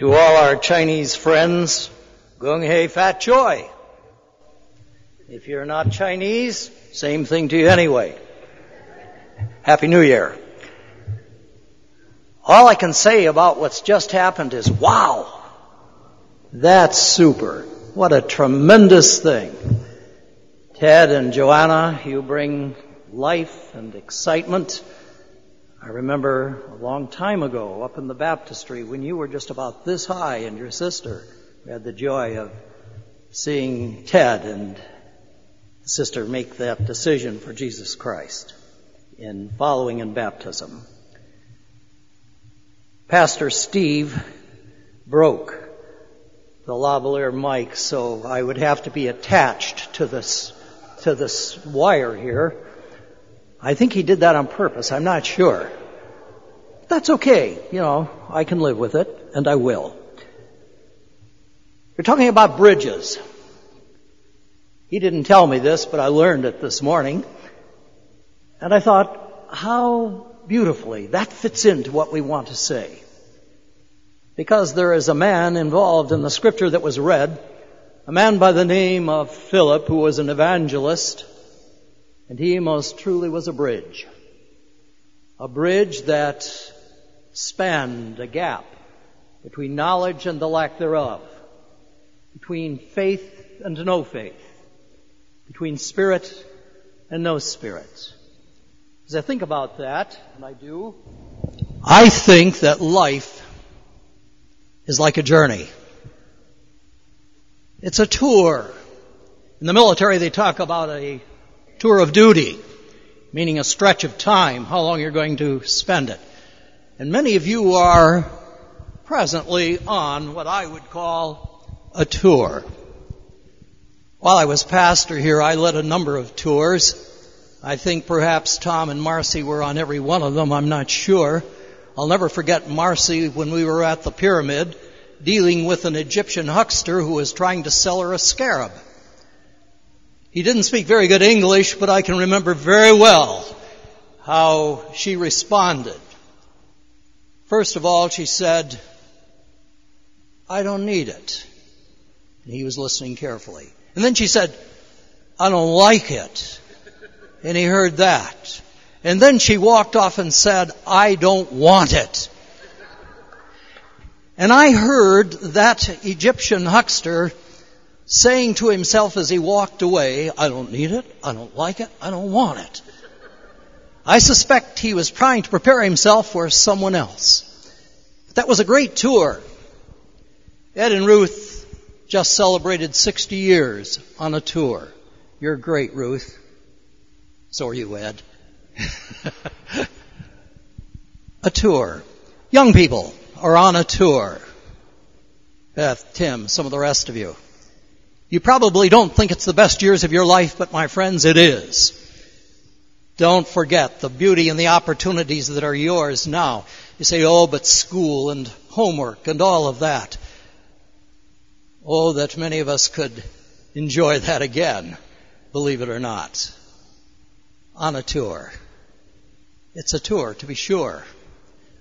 To all our Chinese friends, Gung Hei Fat Choi. If you're not Chinese, same thing to you anyway. Happy New Year. All I can say about what's just happened is, wow, that's super. What a tremendous thing. Ted and Joanna, you bring life and excitement. I remember a long time ago up in the baptistry when you were just about this high and your sister had the joy of seeing Ted and sister make that decision for Jesus Christ in following in baptism. Pastor Steve broke the lavalier mic, so I would have to be attached to this to this wire here. I think he did that on purpose. I'm not sure. That's okay. You know, I can live with it, and I will. We're talking about bridges. He didn't tell me this, but I learned it this morning. And I thought, how beautifully that fits into what we want to say. Because there is a man involved in the scripture that was read, a man by the name of Philip who was an evangelist, and he most truly was a bridge. A bridge that spanned a gap between knowledge and the lack thereof, between faith and no faith, between spirit and no spirit. As I think about that, and I do, I think that life is like a journey. It's a tour. In the military, they talk about a tour of duty, meaning a stretch of time, how long you're going to spend it. And many of you are presently on what I would call a tour. While I was pastor here, I led a number of tours. I think perhaps Tom and Marcy were on every one of them. I'm not sure. I'll never forget Marcy when we were at the pyramid dealing with an Egyptian huckster who was trying to sell her a scarab. He didn't speak very good English, but I can remember very well how she responded. First of all, she said, I don't need it. And he was listening carefully. And then she said, I don't like it. And he heard that. And then she walked off and said, I don't want it. And I heard that Egyptian huckster saying to himself as he walked away, I don't need it, I don't like it, I don't want it. I suspect he was trying to prepare himself for someone else. That was a great tour. Ed and Ruth just celebrated 60 years on a tour. You're great, Ruth. So are you, Ed. a tour. Young people are on a tour. Beth, Tim, some of the rest of you. You probably don't think it's the best years of your life, but my friends, it is. Don't forget the beauty and the opportunities that are yours now. You say, oh, but school and homework and all of that. Oh, that many of us could enjoy that again, believe it or not, on a tour. It's a tour, to be sure.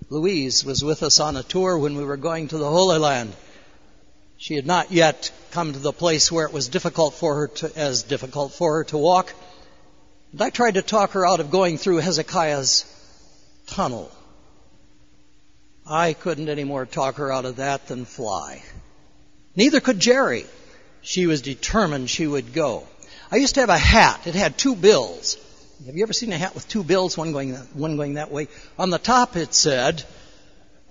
Louise was with us on a tour when we were going to the Holy Land. She had not yet come to the place where it was difficult for her to, as difficult for her to walk. And I tried to talk her out of going through Hezekiah's tunnel. I couldn't any more talk her out of that than fly. Neither could Jerry. She was determined she would go. I used to have a hat. It had two bills. Have you ever seen a hat with two bills, one going that, one going that way? On the top it said,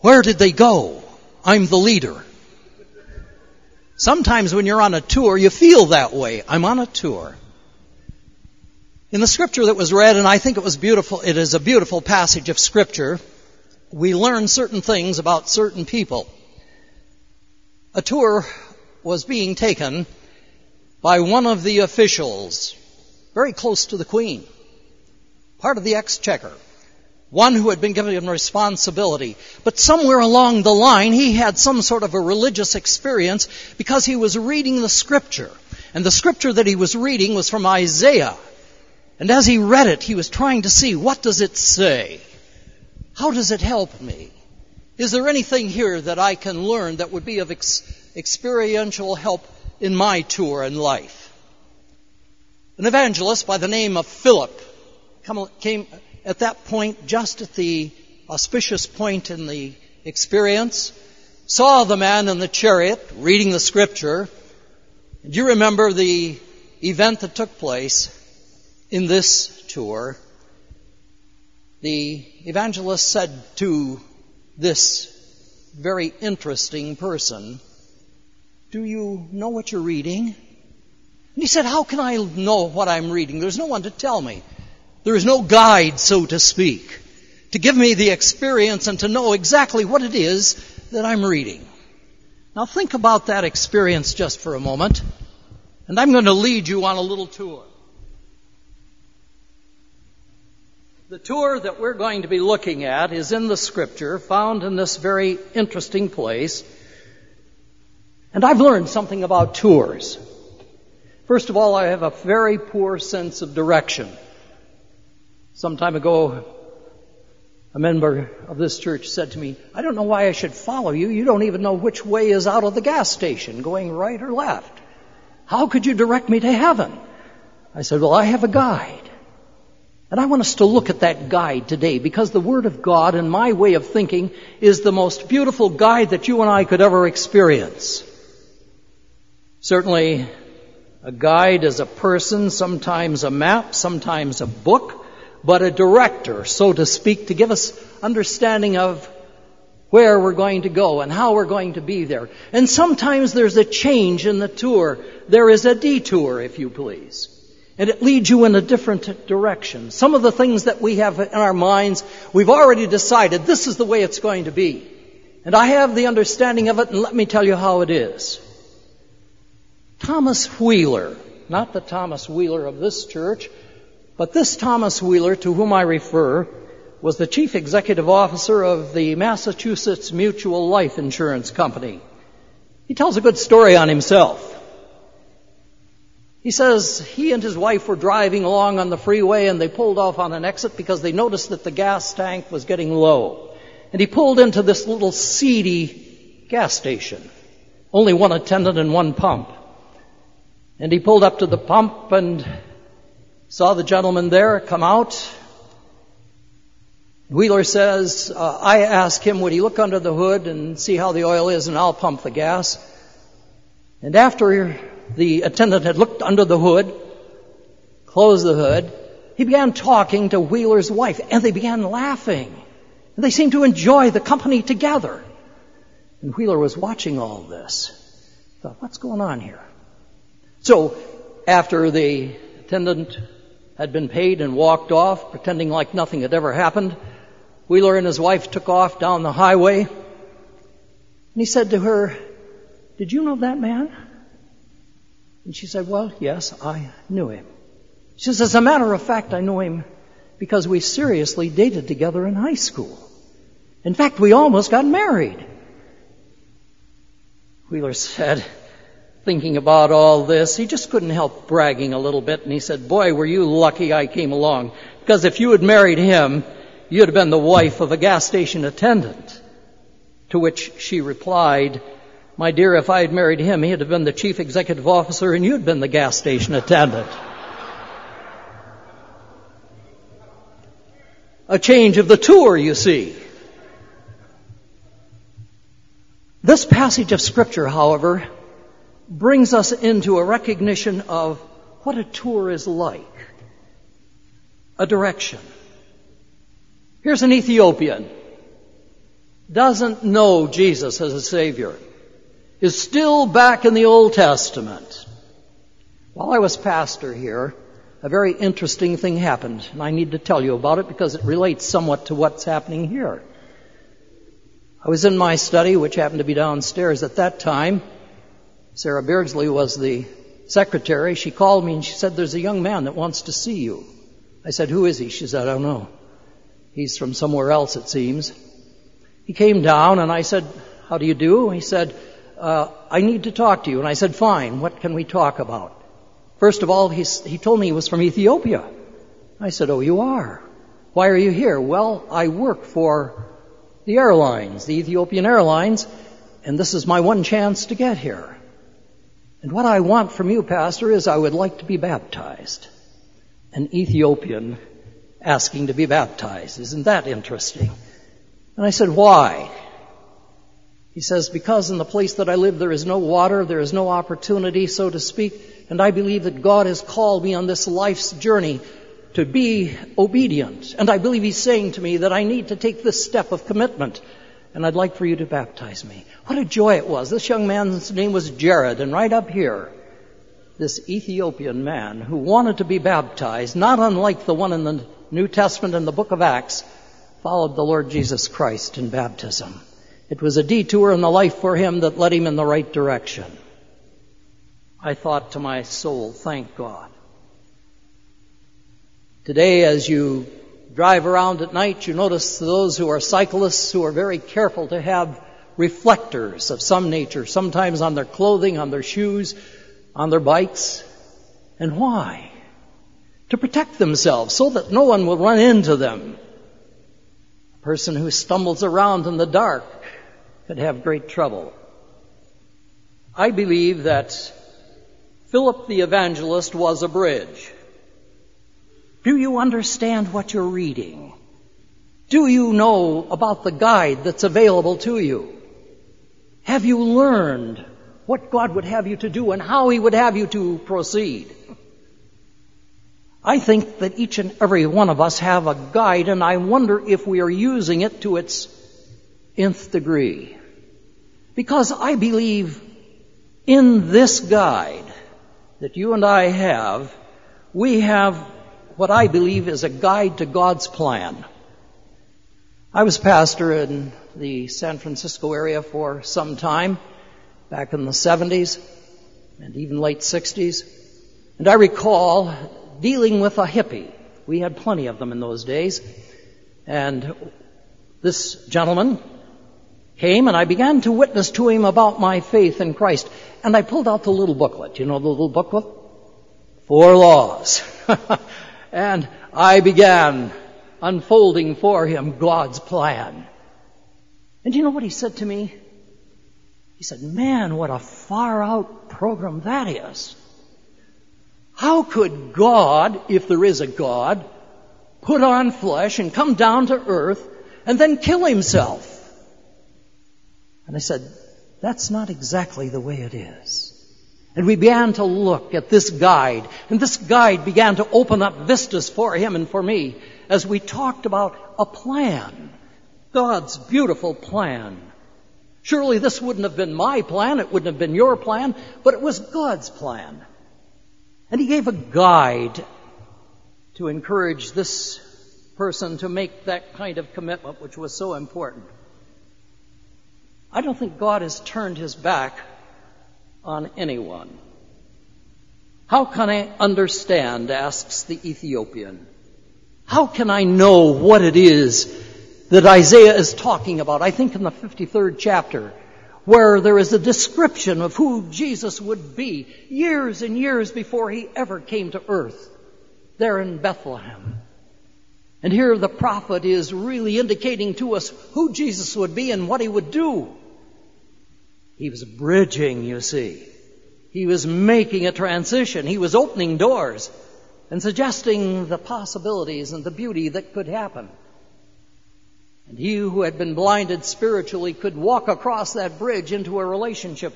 Where did they go? I'm the leader. Sometimes when you're on a tour, you feel that way. I'm on a tour. In the scripture that was read, and I think it was beautiful, it is a beautiful passage of scripture, we learn certain things about certain people a tour was being taken by one of the officials very close to the Queen, part of the exchequer, one who had been given responsibility. But somewhere along the line, he had some sort of a religious experience because he was reading the scripture. And the scripture that he was reading was from Isaiah. And as he read it, he was trying to see, what does it say? How does it help me? Is there anything here that I can learn that would be of ex- experiential help in my tour in life? An evangelist by the name of Philip came at that point, just at the auspicious point in the experience, saw the man in the chariot reading the scripture. Do you remember the event that took place in this tour? The evangelist said to this very interesting person, Do you know what you're reading? And he said, How can I know what I'm reading? There's no one to tell me. There is no guide, so to speak, to give me the experience and to know exactly what it is that I'm reading. Now think about that experience just for a moment, and I'm going to lead you on a little tour. The tour that we're going to be looking at is in the scripture, found in this very interesting place. And I've learned something about tours. First of all, I have a very poor sense of direction. Some time ago, a member of this church said to me, I don't know why I should follow you. You don't even know which way is out of the gas station, going right or left. How could you direct me to heaven? I said, Well, I have a guide. And I want us to look at that guide today because the Word of God, and my way of thinking, is the most beautiful guide that you and I could ever experience. Certainly, a guide is a person, sometimes a map, sometimes a book, but a director, so to speak, to give us understanding of where we're going to go and how we're going to be there. And sometimes there's a change in the tour. There is a detour, if you please and it leads you in a different direction. Some of the things that we have in our minds, we've already decided this is the way it's going to be. And I have the understanding of it, and let me tell you how it is. Thomas Wheeler, not the Thomas Wheeler of this church, but this Thomas Wheeler to whom I refer was the chief executive officer of the Massachusetts Mutual Life Insurance Company. He tells a good story on himself. He says he and his wife were driving along on the freeway and they pulled off on an exit because they noticed that the gas tank was getting low. And he pulled into this little seedy gas station. Only one attendant and one pump. And he pulled up to the pump and saw the gentleman there come out. Wheeler says, uh, I asked him, would he look under the hood and see how the oil is and I'll pump the gas. And after the attendant had looked under the hood, closed the hood, he began talking to Wheeler's wife, and they began laughing. And they seemed to enjoy the company together. And Wheeler was watching all this. Thought, what's going on here? So, after the attendant had been paid and walked off, pretending like nothing had ever happened, Wheeler and his wife took off down the highway. And he said to her, Did you know that man? And she said, Well, yes, I knew him. She says, As a matter of fact, I know him because we seriously dated together in high school. In fact, we almost got married. Wheeler said, thinking about all this, he just couldn't help bragging a little bit, and he said, Boy, were you lucky I came along, because if you had married him, you'd have been the wife of a gas station attendant. To which she replied, my dear, if I had married him, he'd have been the chief executive officer and you'd been the gas station attendant. A change of the tour, you see. This passage of scripture, however, brings us into a recognition of what a tour is like. A direction. Here's an Ethiopian. Doesn't know Jesus as a Savior is still back in the Old Testament. While I was pastor here, a very interesting thing happened, and I need to tell you about it because it relates somewhat to what's happening here. I was in my study, which happened to be downstairs at that time. Sarah Beardsley was the secretary. She called me and she said, There's a young man that wants to see you. I said, Who is he? She said, I don't know. He's from somewhere else, it seems. He came down and I said, How do you do? He said, uh, I need to talk to you. And I said, fine, what can we talk about? First of all, he told me he was from Ethiopia. I said, oh, you are? Why are you here? Well, I work for the airlines, the Ethiopian Airlines, and this is my one chance to get here. And what I want from you, Pastor, is I would like to be baptized. An Ethiopian asking to be baptized. Isn't that interesting? And I said, why? He says, because in the place that I live there is no water, there is no opportunity, so to speak, and I believe that God has called me on this life's journey to be obedient. And I believe He's saying to me that I need to take this step of commitment. And I'd like for you to baptize me. What a joy it was. This young man's name was Jared, and right up here, this Ethiopian man who wanted to be baptized, not unlike the one in the New Testament in the book of Acts, followed the Lord Jesus Christ in baptism. It was a detour in the life for him that led him in the right direction. I thought to my soul, thank God. Today, as you drive around at night, you notice those who are cyclists who are very careful to have reflectors of some nature, sometimes on their clothing, on their shoes, on their bikes. And why? To protect themselves so that no one will run into them. A person who stumbles around in the dark could have great trouble. I believe that Philip the evangelist was a bridge. Do you understand what you're reading? Do you know about the guide that's available to you? Have you learned what God would have you to do and how He would have you to proceed? I think that each and every one of us have a guide and I wonder if we are using it to its nth degree. Because I believe in this guide that you and I have, we have what I believe is a guide to God's plan. I was pastor in the San Francisco area for some time, back in the 70s and even late 60s. And I recall dealing with a hippie. We had plenty of them in those days. And this gentleman came and I began to witness to him about my faith in Christ. And I pulled out the little booklet. You know the little booklet? Four laws. and I began unfolding for him God's plan. And you know what he said to me? He said, man, what a far out program that is. How could God, if there is a God, put on flesh and come down to earth and then kill himself? And I said, that's not exactly the way it is. And we began to look at this guide, and this guide began to open up vistas for him and for me as we talked about a plan. God's beautiful plan. Surely this wouldn't have been my plan, it wouldn't have been your plan, but it was God's plan. And he gave a guide to encourage this person to make that kind of commitment, which was so important. I don't think God has turned his back on anyone. How can I understand, asks the Ethiopian. How can I know what it is that Isaiah is talking about? I think in the 53rd chapter, where there is a description of who Jesus would be years and years before he ever came to earth, there in Bethlehem. And here the prophet is really indicating to us who Jesus would be and what he would do. He was bridging, you see. He was making a transition. He was opening doors and suggesting the possibilities and the beauty that could happen. And he who had been blinded spiritually could walk across that bridge into a relationship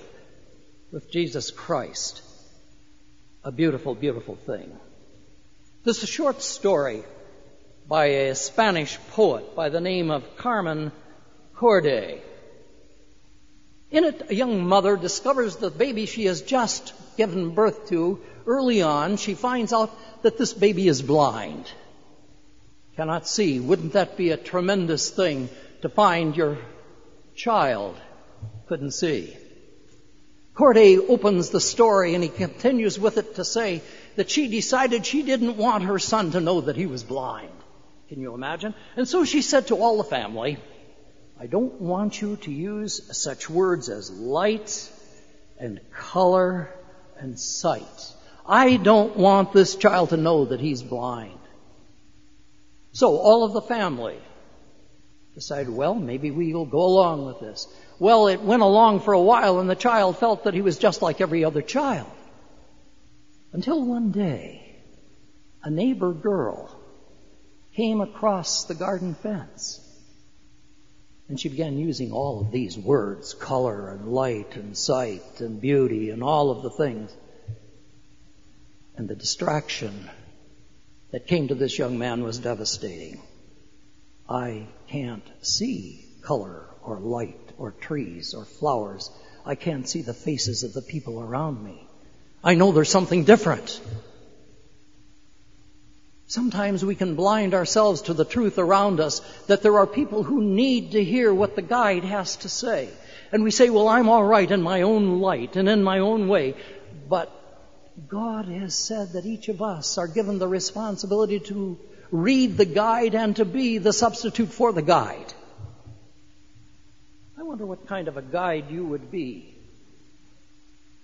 with Jesus Christ. A beautiful, beautiful thing. This is a short story by a Spanish poet by the name of Carmen Corday. In it, a young mother discovers the baby she has just given birth to. Early on, she finds out that this baby is blind. Cannot see. Wouldn't that be a tremendous thing to find your child couldn't see? Corday opens the story and he continues with it to say that she decided she didn't want her son to know that he was blind. Can you imagine? And so she said to all the family, I don't want you to use such words as light and color and sight. I don't want this child to know that he's blind. So all of the family decided, well, maybe we'll go along with this. Well, it went along for a while and the child felt that he was just like every other child. Until one day, a neighbor girl came across the garden fence. And she began using all of these words color and light and sight and beauty and all of the things. And the distraction that came to this young man was devastating. I can't see color or light or trees or flowers. I can't see the faces of the people around me. I know there's something different. Sometimes we can blind ourselves to the truth around us that there are people who need to hear what the guide has to say. And we say, well, I'm all right in my own light and in my own way. But God has said that each of us are given the responsibility to read the guide and to be the substitute for the guide. I wonder what kind of a guide you would be.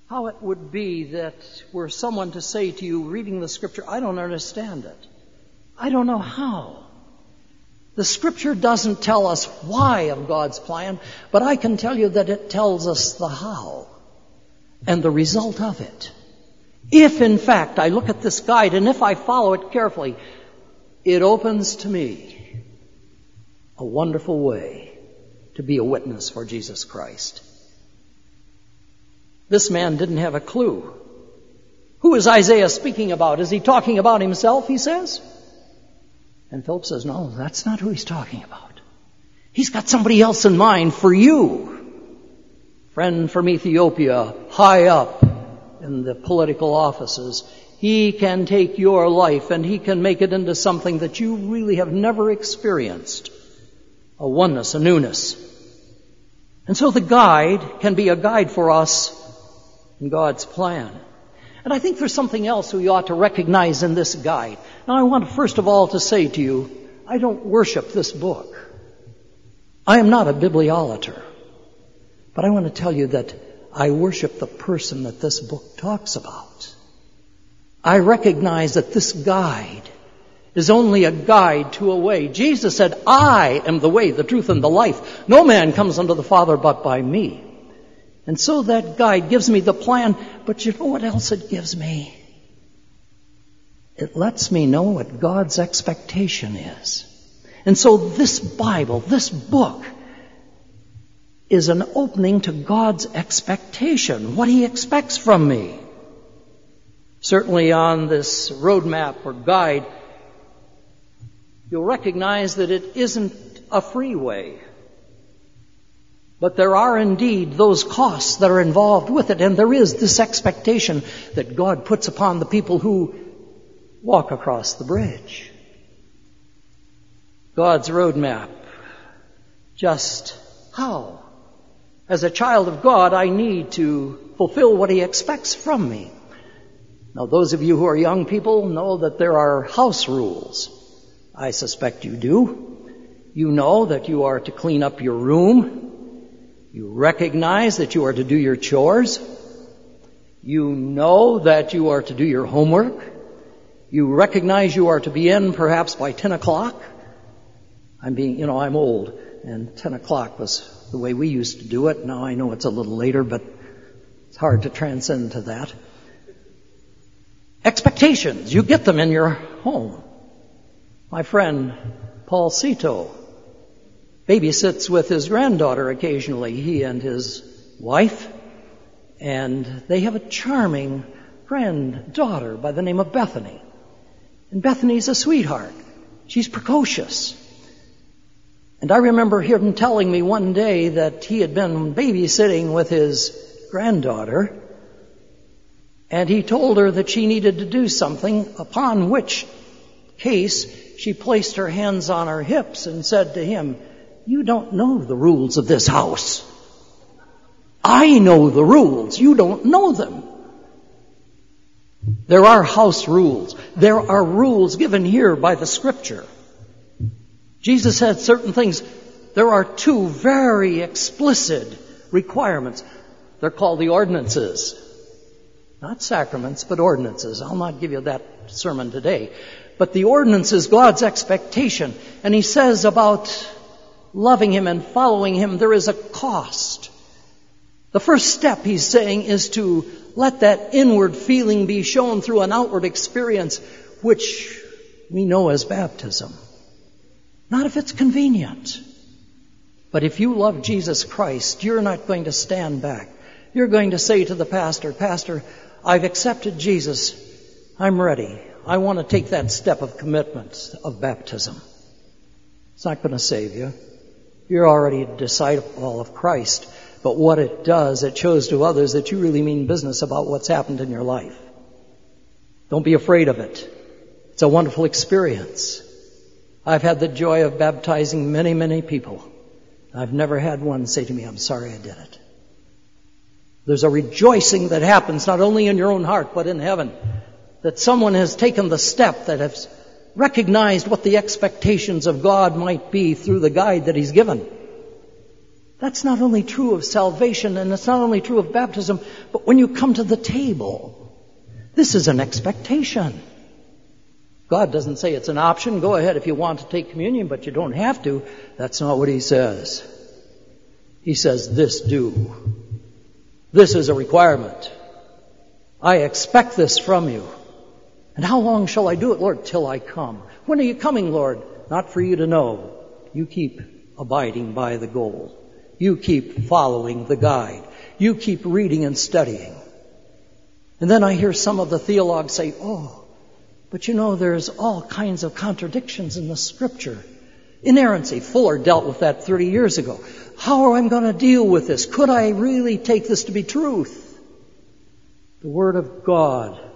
How it would be that were someone to say to you, reading the scripture, I don't understand it. I don't know how. The scripture doesn't tell us why of God's plan, but I can tell you that it tells us the how and the result of it. If in fact I look at this guide and if I follow it carefully, it opens to me a wonderful way to be a witness for Jesus Christ. This man didn't have a clue. Who is Isaiah speaking about? Is he talking about himself, he says? And Philip says, No, that's not who he's talking about. He's got somebody else in mind for you. Friend from Ethiopia, high up in the political offices, he can take your life and he can make it into something that you really have never experienced a oneness, a newness. And so the guide can be a guide for us in God's plan. And I think there's something else we ought to recognize in this guide. Now I want first of all to say to you, I don't worship this book. I am not a bibliolater. But I want to tell you that I worship the person that this book talks about. I recognize that this guide is only a guide to a way. Jesus said, I am the way, the truth, and the life. No man comes unto the Father but by me. And so that guide gives me the plan, but you know what else it gives me? It lets me know what God's expectation is. And so this Bible, this book, is an opening to God's expectation, what He expects from me. Certainly on this roadmap or guide, you'll recognize that it isn't a freeway. But there are indeed those costs that are involved with it, and there is this expectation that God puts upon the people who walk across the bridge. God's roadmap. Just how? As a child of God, I need to fulfill what He expects from me. Now, those of you who are young people know that there are house rules. I suspect you do. You know that you are to clean up your room you recognize that you are to do your chores. You know that you are to do your homework. You recognize you are to be in perhaps by 10 o'clock. I'm being, you know, I'm old and 10 o'clock was the way we used to do it. Now I know it's a little later, but it's hard to transcend to that. Expectations, you get them in your home. My friend Paul Cito babysits with his granddaughter occasionally, he and his wife. And they have a charming granddaughter by the name of Bethany. And Bethany's a sweetheart. She's precocious. And I remember him telling me one day that he had been babysitting with his granddaughter, and he told her that she needed to do something, upon which case she placed her hands on her hips and said to him, you don't know the rules of this house. I know the rules. You don't know them. There are house rules. There are rules given here by the scripture. Jesus said certain things. There are two very explicit requirements. They're called the ordinances. Not sacraments, but ordinances. I'll not give you that sermon today. But the ordinance is God's expectation. And he says about loving Him and following Him, there is a cost. The first step, he's saying, is to let that inward feeling be shown through an outward experience, which we know as baptism. Not if it's convenient. But if you love Jesus Christ, you're not going to stand back. You're going to say to the pastor, Pastor, I've accepted Jesus. I'm ready. I want to take that step of commitment of baptism. It's not going to save you. You're already a disciple of Christ. But what it does, it shows to others that you really mean business about what's happened in your life. Don't be afraid of it. It's a wonderful experience. I've had the joy of baptizing many, many people. I've never had one say to me, I'm sorry I did it. There's a rejoicing that happens not only in your own heart, but in heaven. That someone has taken the step that has recognized what the expectations of God might be through the guide that He's given. That's not only true of salvation and it's not only true of baptism, but when you come to the table, this is an expectation. God doesn't say it's an option. Go ahead if you want to take communion, but you don't have to. That's not what He says. He says, this do. This is a requirement. I expect this from you. And how long shall I do it, Lord? Till I come. When are you coming, Lord? Not for you to know. You keep abiding by the goal. You keep following the guide. You keep reading and studying. And then I hear some of the theologues say, oh, but you know, there's all kinds of contradictions in the scripture. Inerrancy. Fuller dealt with that 30 years ago. How am I going to deal with this? Could I really take this to be truth? The Word of God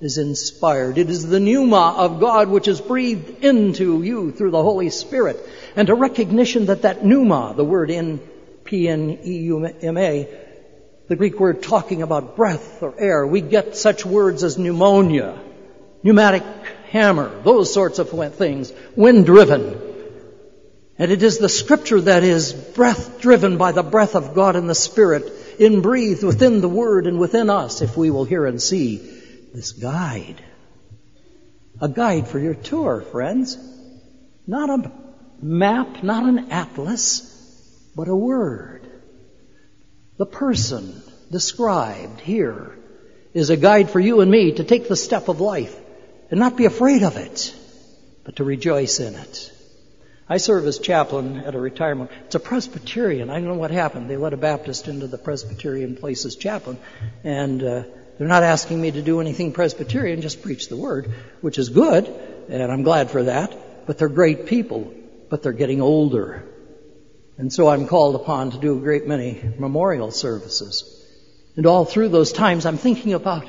is inspired. It is the pneuma of God which is breathed into you through the Holy Spirit. And a recognition that that pneuma, the word in P-N-E-U-M-A, the Greek word talking about breath or air. We get such words as pneumonia, pneumatic hammer, those sorts of things, wind driven. And it is the scripture that is breath driven by the breath of God and the Spirit, in breathed within the Word and within us, if we will hear and see this guide. A guide for your tour, friends. Not a map, not an atlas, but a word. The person described here is a guide for you and me to take the step of life and not be afraid of it, but to rejoice in it. I serve as chaplain at a retirement. It's a Presbyterian. I don't know what happened. They let a Baptist into the Presbyterian place as chaplain, and uh, they're not asking me to do anything Presbyterian, just preach the word, which is good, and I'm glad for that. But they're great people, but they're getting older. And so I'm called upon to do a great many memorial services. And all through those times, I'm thinking about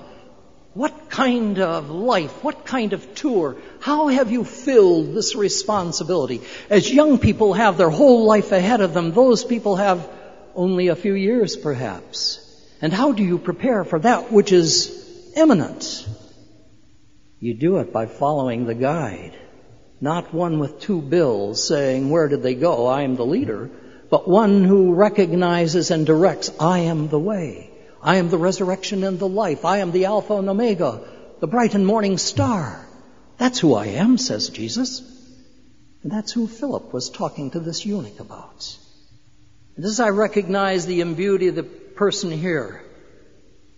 what kind of life, what kind of tour, how have you filled this responsibility? As young people have their whole life ahead of them, those people have only a few years perhaps. And how do you prepare for that which is imminent? You do it by following the guide. Not one with two bills saying, where did they go? I am the leader. But one who recognizes and directs, I am the way. I am the resurrection and the life. I am the Alpha and Omega, the bright and morning star. That's who I am, says Jesus. And that's who Philip was talking to this eunuch about. And as I recognize the of the person here,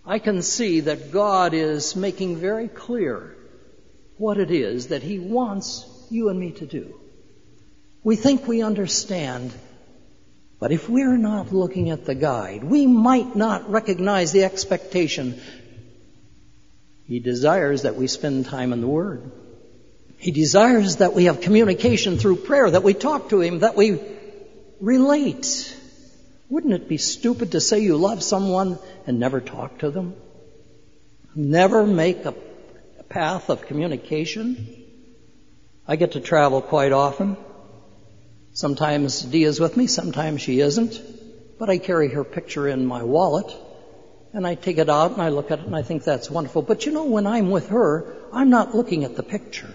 I can see that God is making very clear what it is that He wants you and me to do. We think we understand, but if we're not looking at the guide, we might not recognize the expectation. He desires that we spend time in the Word. He desires that we have communication through prayer, that we talk to Him, that we relate. Wouldn't it be stupid to say you love someone and never talk to them? Never make a path of communication? I get to travel quite often. Sometimes Dee is with me, sometimes she isn't. But I carry her picture in my wallet and I take it out and I look at it and I think that's wonderful. But you know, when I'm with her, I'm not looking at the picture.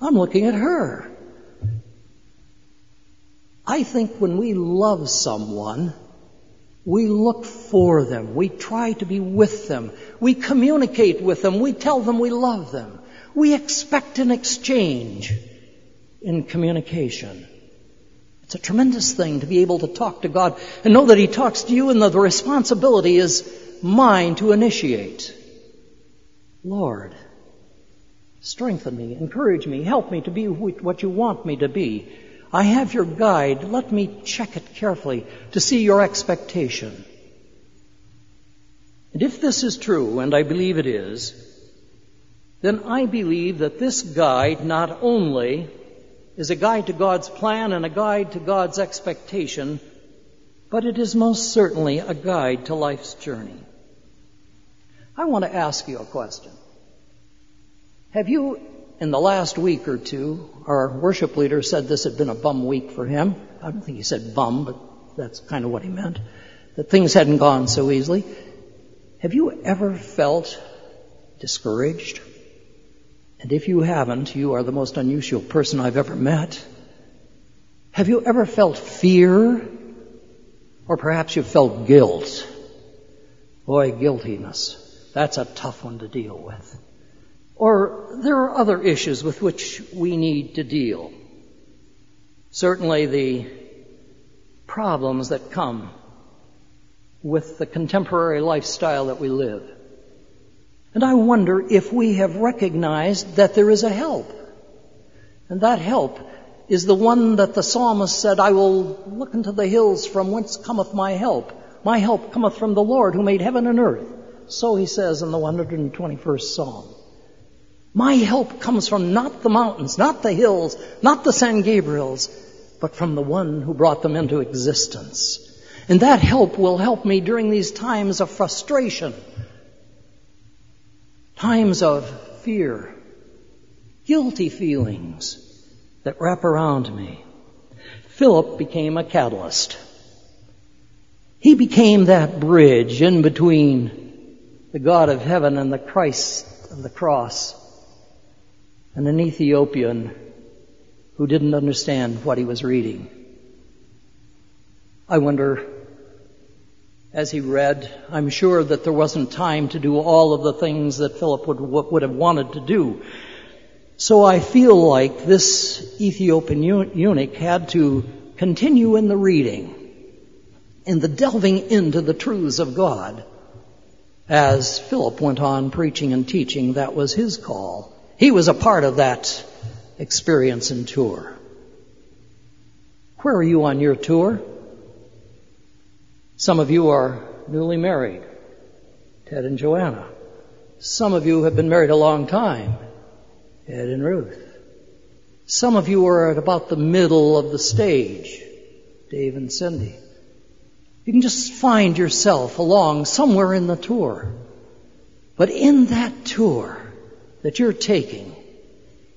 I'm looking at her. I think when we love someone, we look for them. We try to be with them. We communicate with them. We tell them we love them. We expect an exchange in communication. It's a tremendous thing to be able to talk to God and know that He talks to you and that the responsibility is mine to initiate. Lord, strengthen me, encourage me, help me to be what you want me to be. I have your guide. Let me check it carefully to see your expectation. And if this is true, and I believe it is, then I believe that this guide not only is a guide to God's plan and a guide to God's expectation, but it is most certainly a guide to life's journey. I want to ask you a question. Have you, in the last week or two, our worship leader said this had been a bum week for him. I don't think he said bum, but that's kind of what he meant. That things hadn't gone so easily. Have you ever felt discouraged? And if you haven't, you are the most unusual person I've ever met. Have you ever felt fear? Or perhaps you've felt guilt? Boy, guiltiness. That's a tough one to deal with. Or there are other issues with which we need to deal. Certainly the problems that come with the contemporary lifestyle that we live. And I wonder if we have recognized that there is a help. And that help is the one that the psalmist said, I will look into the hills from whence cometh my help. My help cometh from the Lord who made heaven and earth. So he says in the 121st Psalm. My help comes from not the mountains, not the hills, not the San Gabriels, but from the one who brought them into existence. And that help will help me during these times of frustration, times of fear, guilty feelings that wrap around me. Philip became a catalyst. He became that bridge in between the God of heaven and the Christ of the cross and an Ethiopian who didn't understand what he was reading. I wonder, as he read, I'm sure that there wasn't time to do all of the things that Philip would, would have wanted to do. So I feel like this Ethiopian eunuch had to continue in the reading, in the delving into the truths of God. As Philip went on preaching and teaching, that was his call. He was a part of that experience and tour. Where are you on your tour? Some of you are newly married, Ted and Joanna. Some of you have been married a long time, Ed and Ruth. Some of you are at about the middle of the stage, Dave and Cindy. You can just find yourself along somewhere in the tour. But in that tour, that you're taking,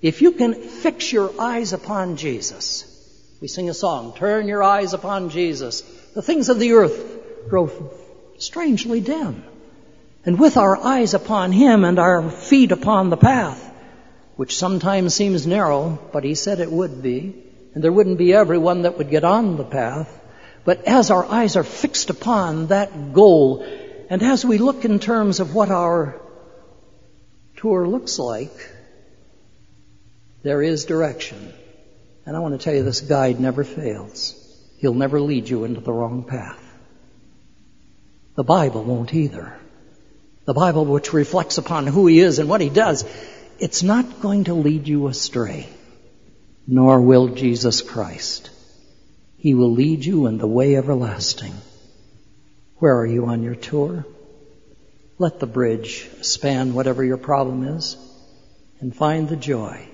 if you can fix your eyes upon Jesus, we sing a song, turn your eyes upon Jesus, the things of the earth grow strangely dim. And with our eyes upon Him and our feet upon the path, which sometimes seems narrow, but He said it would be, and there wouldn't be everyone that would get on the path, but as our eyes are fixed upon that goal, and as we look in terms of what our tour looks like, there is direction. And I want to tell you this guide never fails. He'll never lead you into the wrong path. The Bible won't either. The Bible, which reflects upon who He is and what He does, it's not going to lead you astray, nor will Jesus Christ. He will lead you in the way everlasting. Where are you on your tour? Let the bridge span whatever your problem is and find the joy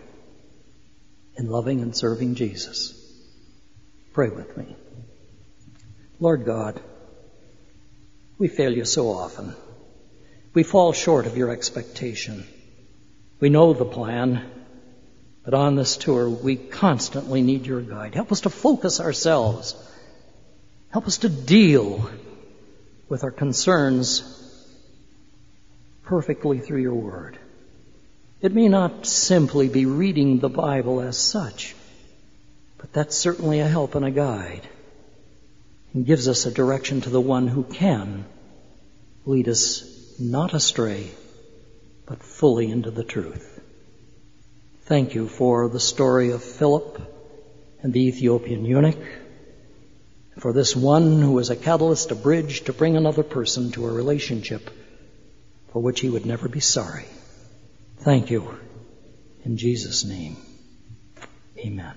in loving and serving Jesus. Pray with me. Lord God, we fail you so often. We fall short of your expectation. We know the plan, but on this tour we constantly need your guide. Help us to focus ourselves. Help us to deal with our concerns perfectly through your word. It may not simply be reading the Bible as such, but that's certainly a help and a guide and gives us a direction to the one who can lead us not astray, but fully into the truth. Thank you for the story of Philip and the Ethiopian eunuch. For this one who is a catalyst, a bridge to bring another person to a relationship for which he would never be sorry. Thank you. In Jesus' name, amen.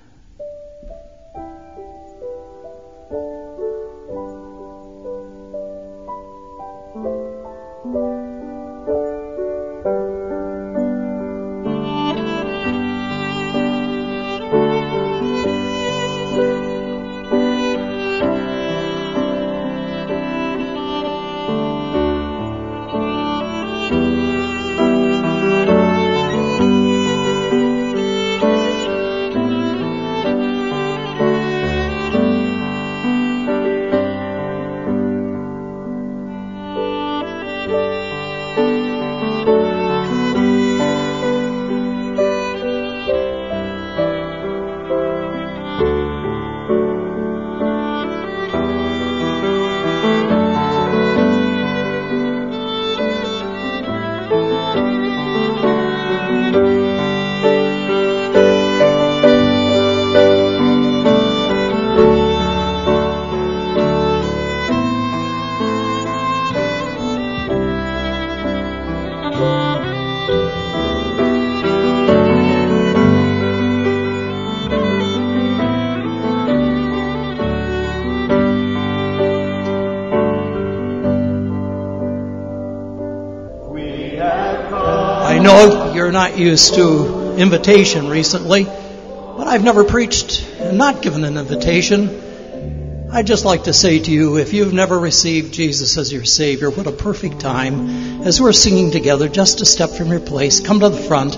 Not used to invitation recently, but I've never preached and not given an invitation. I'd just like to say to you, if you've never received Jesus as your Savior, what a perfect time as we're singing together just a step from your place. Come to the front.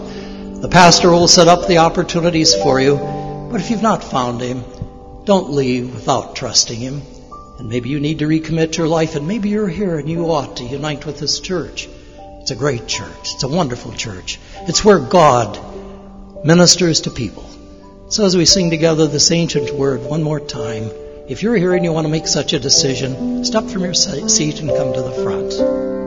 The pastor will set up the opportunities for you. But if you've not found Him, don't leave without trusting Him. And maybe you need to recommit your life, and maybe you're here and you ought to unite with this church. It's a great church. It's a wonderful church. It's where God ministers to people. So as we sing together this ancient word one more time, if you're here and you want to make such a decision, step from your seat and come to the front.